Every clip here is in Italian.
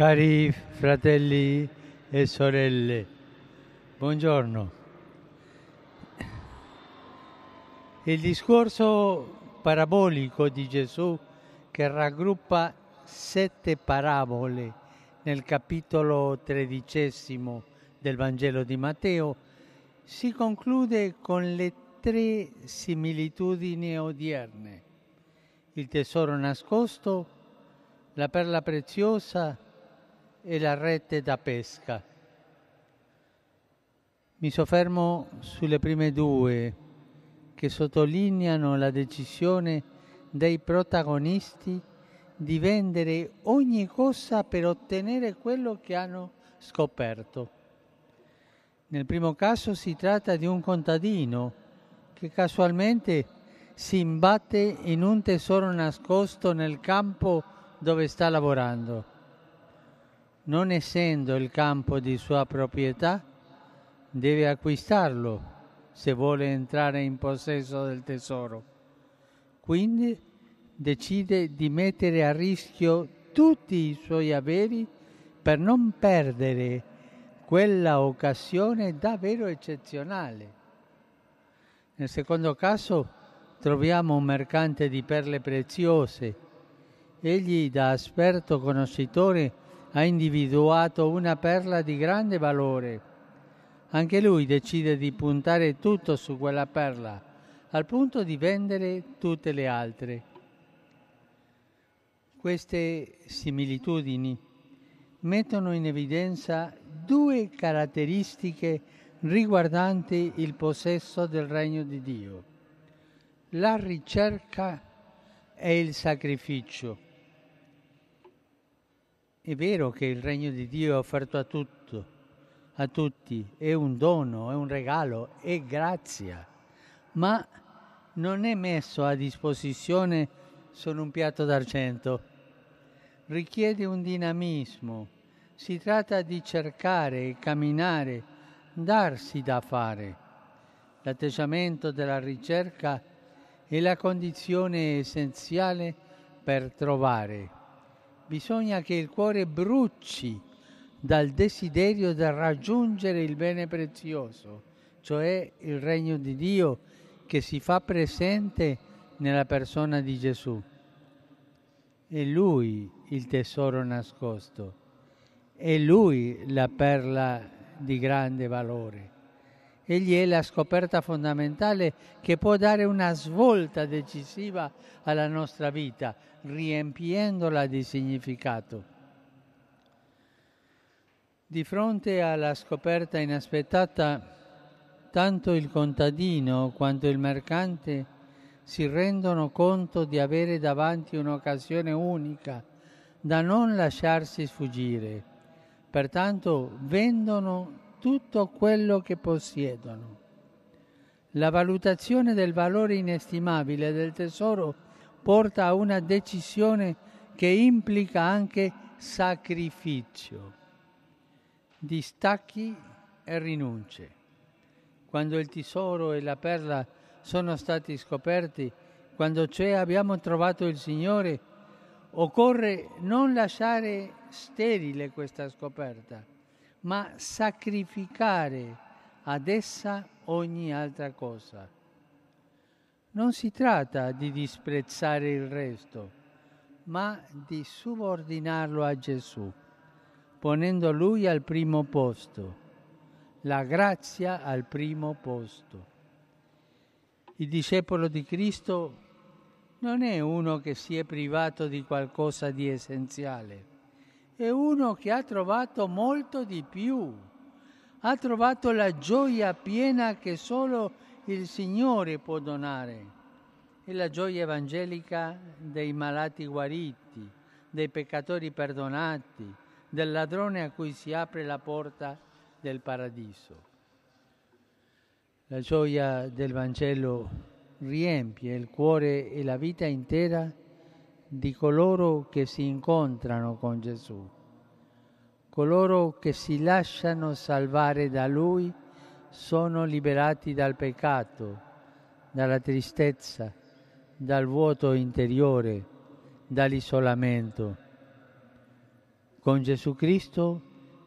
Cari fratelli e sorelle, buongiorno. Il discorso parabolico di Gesù che raggruppa sette parabole nel capitolo tredicesimo del Vangelo di Matteo si conclude con le tre similitudini odierne. Il tesoro nascosto, la perla preziosa e la rete da pesca. Mi soffermo sulle prime due che sottolineano la decisione dei protagonisti di vendere ogni cosa per ottenere quello che hanno scoperto. Nel primo caso si tratta di un contadino che casualmente si imbatte in un tesoro nascosto nel campo dove sta lavorando. Non essendo il campo di sua proprietà, deve acquistarlo se vuole entrare in possesso del tesoro. Quindi decide di mettere a rischio tutti i suoi averi per non perdere quella occasione davvero eccezionale. Nel secondo caso troviamo un mercante di perle preziose. Egli, da esperto conoscitore, ha individuato una perla di grande valore. Anche lui decide di puntare tutto su quella perla, al punto di vendere tutte le altre. Queste similitudini mettono in evidenza due caratteristiche riguardanti il possesso del regno di Dio, la ricerca e il sacrificio. È vero che il regno di Dio è offerto a tutto, a tutti, è un dono, è un regalo, è grazia, ma non è messo a disposizione su un piatto d'argento richiede un dinamismo. Si tratta di cercare camminare, darsi da fare. L'atteggiamento della ricerca è la condizione essenziale per trovare. Bisogna che il cuore bruci dal desiderio di raggiungere il bene prezioso, cioè il regno di Dio che si fa presente nella persona di Gesù. È Lui il tesoro nascosto, è Lui la perla di grande valore. Egli è la scoperta fondamentale che può dare una svolta decisiva alla nostra vita, riempiendola di significato. Di fronte alla scoperta inaspettata, tanto il contadino quanto il mercante si rendono conto di avere davanti un'occasione unica da non lasciarsi sfuggire. Pertanto vendono tutto quello che possiedono. La valutazione del valore inestimabile del tesoro porta a una decisione che implica anche sacrificio, distacchi e rinunce. Quando il tesoro e la perla sono stati scoperti, quando cioè abbiamo trovato il Signore, occorre non lasciare sterile questa scoperta, ma sacrificare ad essa ogni altra cosa. Non si tratta di disprezzare il resto, ma di subordinarlo a Gesù, ponendo Lui al primo posto, la grazia al primo posto. Il discepolo di Cristo non è uno che si è privato di qualcosa di essenziale, è uno che ha trovato molto di più, ha trovato la gioia piena che solo il Signore può donare. È la gioia evangelica dei malati guariti, dei peccatori perdonati, del ladrone a cui si apre la porta del paradiso. La gioia del Vangelo riempie il cuore e la vita intera di coloro che si incontrano con Gesù, coloro che si lasciano salvare da Lui sono liberati dal peccato, dalla tristezza, dal vuoto interiore, dall'isolamento. Con Gesù Cristo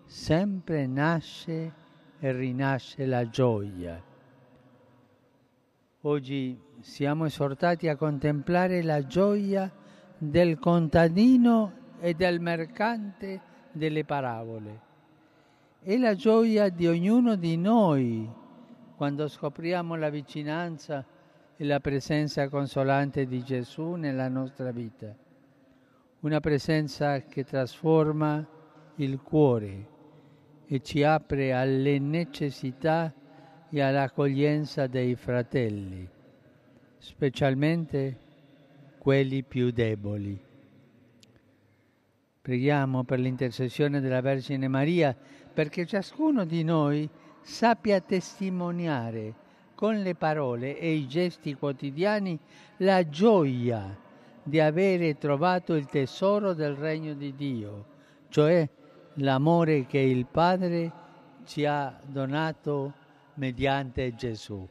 sempre nasce e rinasce la gioia. Oggi siamo esortati a contemplare la gioia del contadino e del mercante delle parabole. È la gioia di ognuno di noi quando scopriamo la vicinanza e la presenza consolante di Gesù nella nostra vita. Una presenza che trasforma il cuore e ci apre alle necessità e all'accoglienza dei fratelli, specialmente quelli più deboli. Preghiamo per l'intercessione della Vergine Maria perché ciascuno di noi sappia testimoniare con le parole e i gesti quotidiani la gioia di avere trovato il tesoro del regno di Dio, cioè l'amore che il Padre ci ha donato mediante Gesù.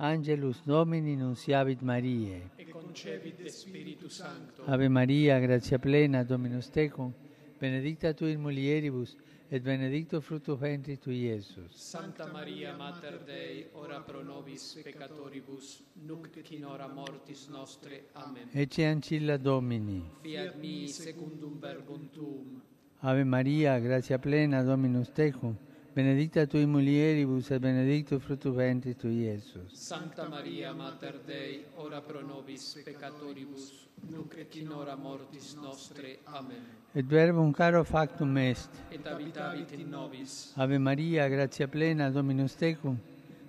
Angelus Domini nunciavit Mariae. Et concevit de Spiritu Sancto. Ave Maria, gratia plena, Dominus tecum, benedicta tu in mulieribus, et benedictus fructus ventris tui, Iesus. Santa Maria, Mater Dei, ora pro nobis peccatoribus, nunc et in hora mortis nostre. Amen. Ecce ancilla Domini. Fiat mi secundum verbum tuum. Ave Maria, gratia plena, Dominus tecum, benedicta tu in mulieribus, et benedictus fructus ventris tui, Iesus. Santa Maria, Mater Dei, ora pro nobis peccatoribus, nunc in hora mortis nostre. Amen. Et verbum caro factum est. Et habitavit in nobis. Ave Maria, grazia plena, Dominus tecum,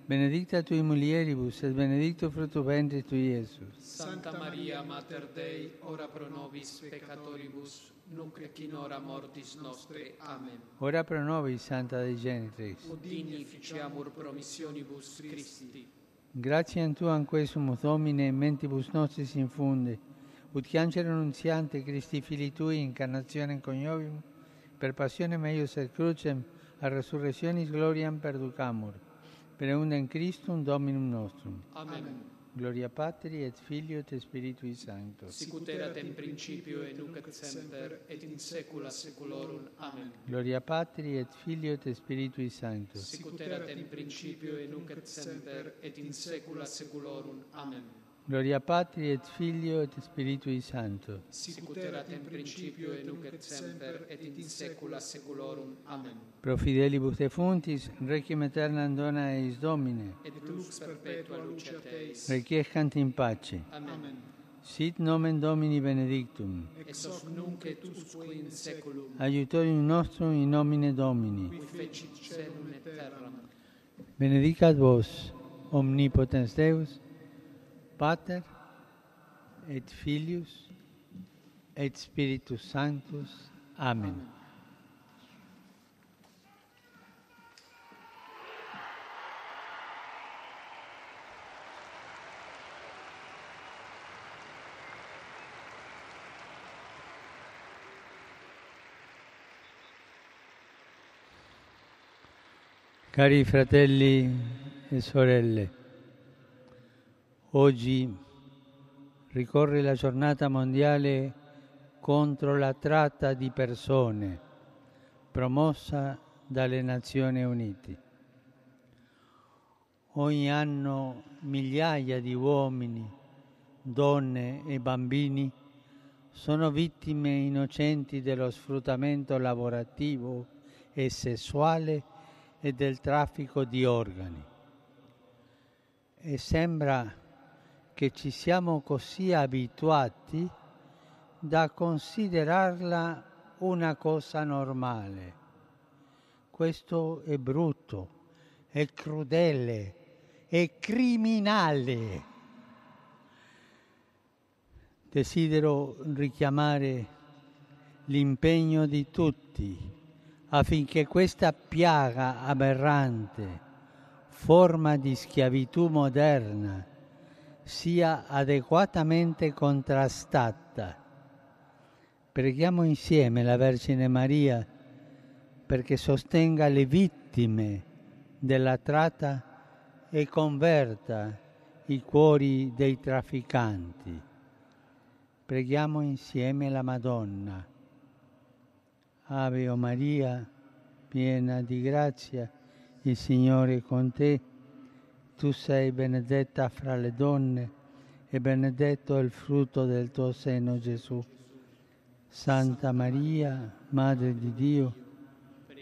benedicta tu in mulieribus, et benedictus fructus ventris tui, Iesus. Santa Maria, Mater Dei, ora pro nobis peccatoribus, nunc in hora mortis nostre. Amen. Ora pro nobis, Santa Dei Genitrix. Ut digni ficiamur promissionibus Christi. Gratiam Tuam quesumus Domine, mentibus nostris infunde, ut chiancere nunziante Christi Fili Tui, incarnationem coniovium, per passionem eius et crucem, a resurrectionis gloriam perducamur, per eundem Christum Dominum nostrum. Amen. Gloria Patri et Filio et Spiritui Sancto. Sicut erat in principio et nunc et semper et in saecula saeculorum. Amen. Gloria Patri et Filio et Spiritui Sancto. Sicut erat in principio et nunc et semper et in saecula saeculorum. Amen. Gloria Patri et Filio et Spiritui Sancto. Sicut erat in principio et nunc et semper et in saecula saeculorum. Amen. Pro fidelibus defuntis, requiem aeternam dona eis Domine, Et lux perpetua luce Teis. requiescant in pace. Amen. Sit nomen Domini benedictum. Ex hoc nunc et usque in saeculum. Aiutorium nostrum in nomine Domini. Qui fecit celum et terram. Benedicat vos, omnipotens Deus, Pater, et Filius, et Spiritus Sanctus. Amen. Cari fratelli e sorelle, oggi ricorre la giornata mondiale contro la tratta di persone, promossa dalle Nazioni Unite. Ogni anno migliaia di uomini, donne e bambini sono vittime innocenti dello sfruttamento lavorativo e sessuale e del traffico di organi. E sembra che ci siamo così abituati da considerarla una cosa normale. Questo è brutto, è crudele, è criminale. Desidero richiamare l'impegno di tutti affinché questa piaga aberrante, forma di schiavitù moderna, sia adeguatamente contrastata. Preghiamo insieme la Vergine Maria perché sostenga le vittime della tratta e converta i cuori dei trafficanti. Preghiamo insieme la Madonna. Ave o Maria, piena di grazia, il Signore è con te. Tu sei benedetta fra le donne e benedetto è il frutto del tuo seno, Gesù. Santa Maria, Madre di Dio,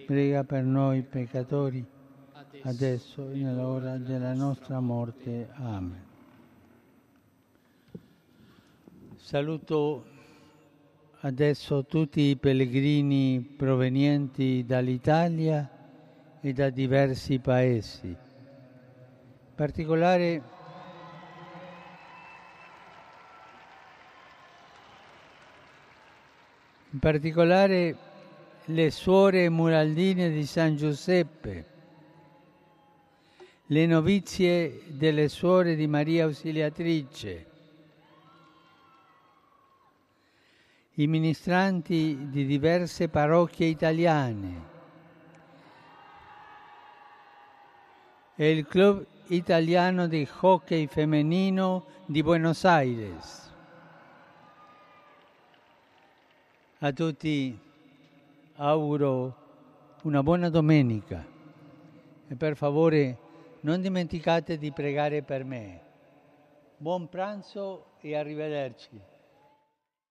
prega per noi peccatori, adesso e nell'ora della nostra morte. Amen. Saluto adesso tutti i pellegrini provenienti dall'Italia e da diversi paesi. Particolare. In particolare le suore muraldine di San Giuseppe, le novizie delle suore di Maria Ausiliatrice, i ministranti di diverse parrocchie italiane e il club italiano di hockey femminino di Buenos Aires. A tutti auguro una buona domenica e per favore non dimenticate di pregare per me. Buon pranzo e arrivederci.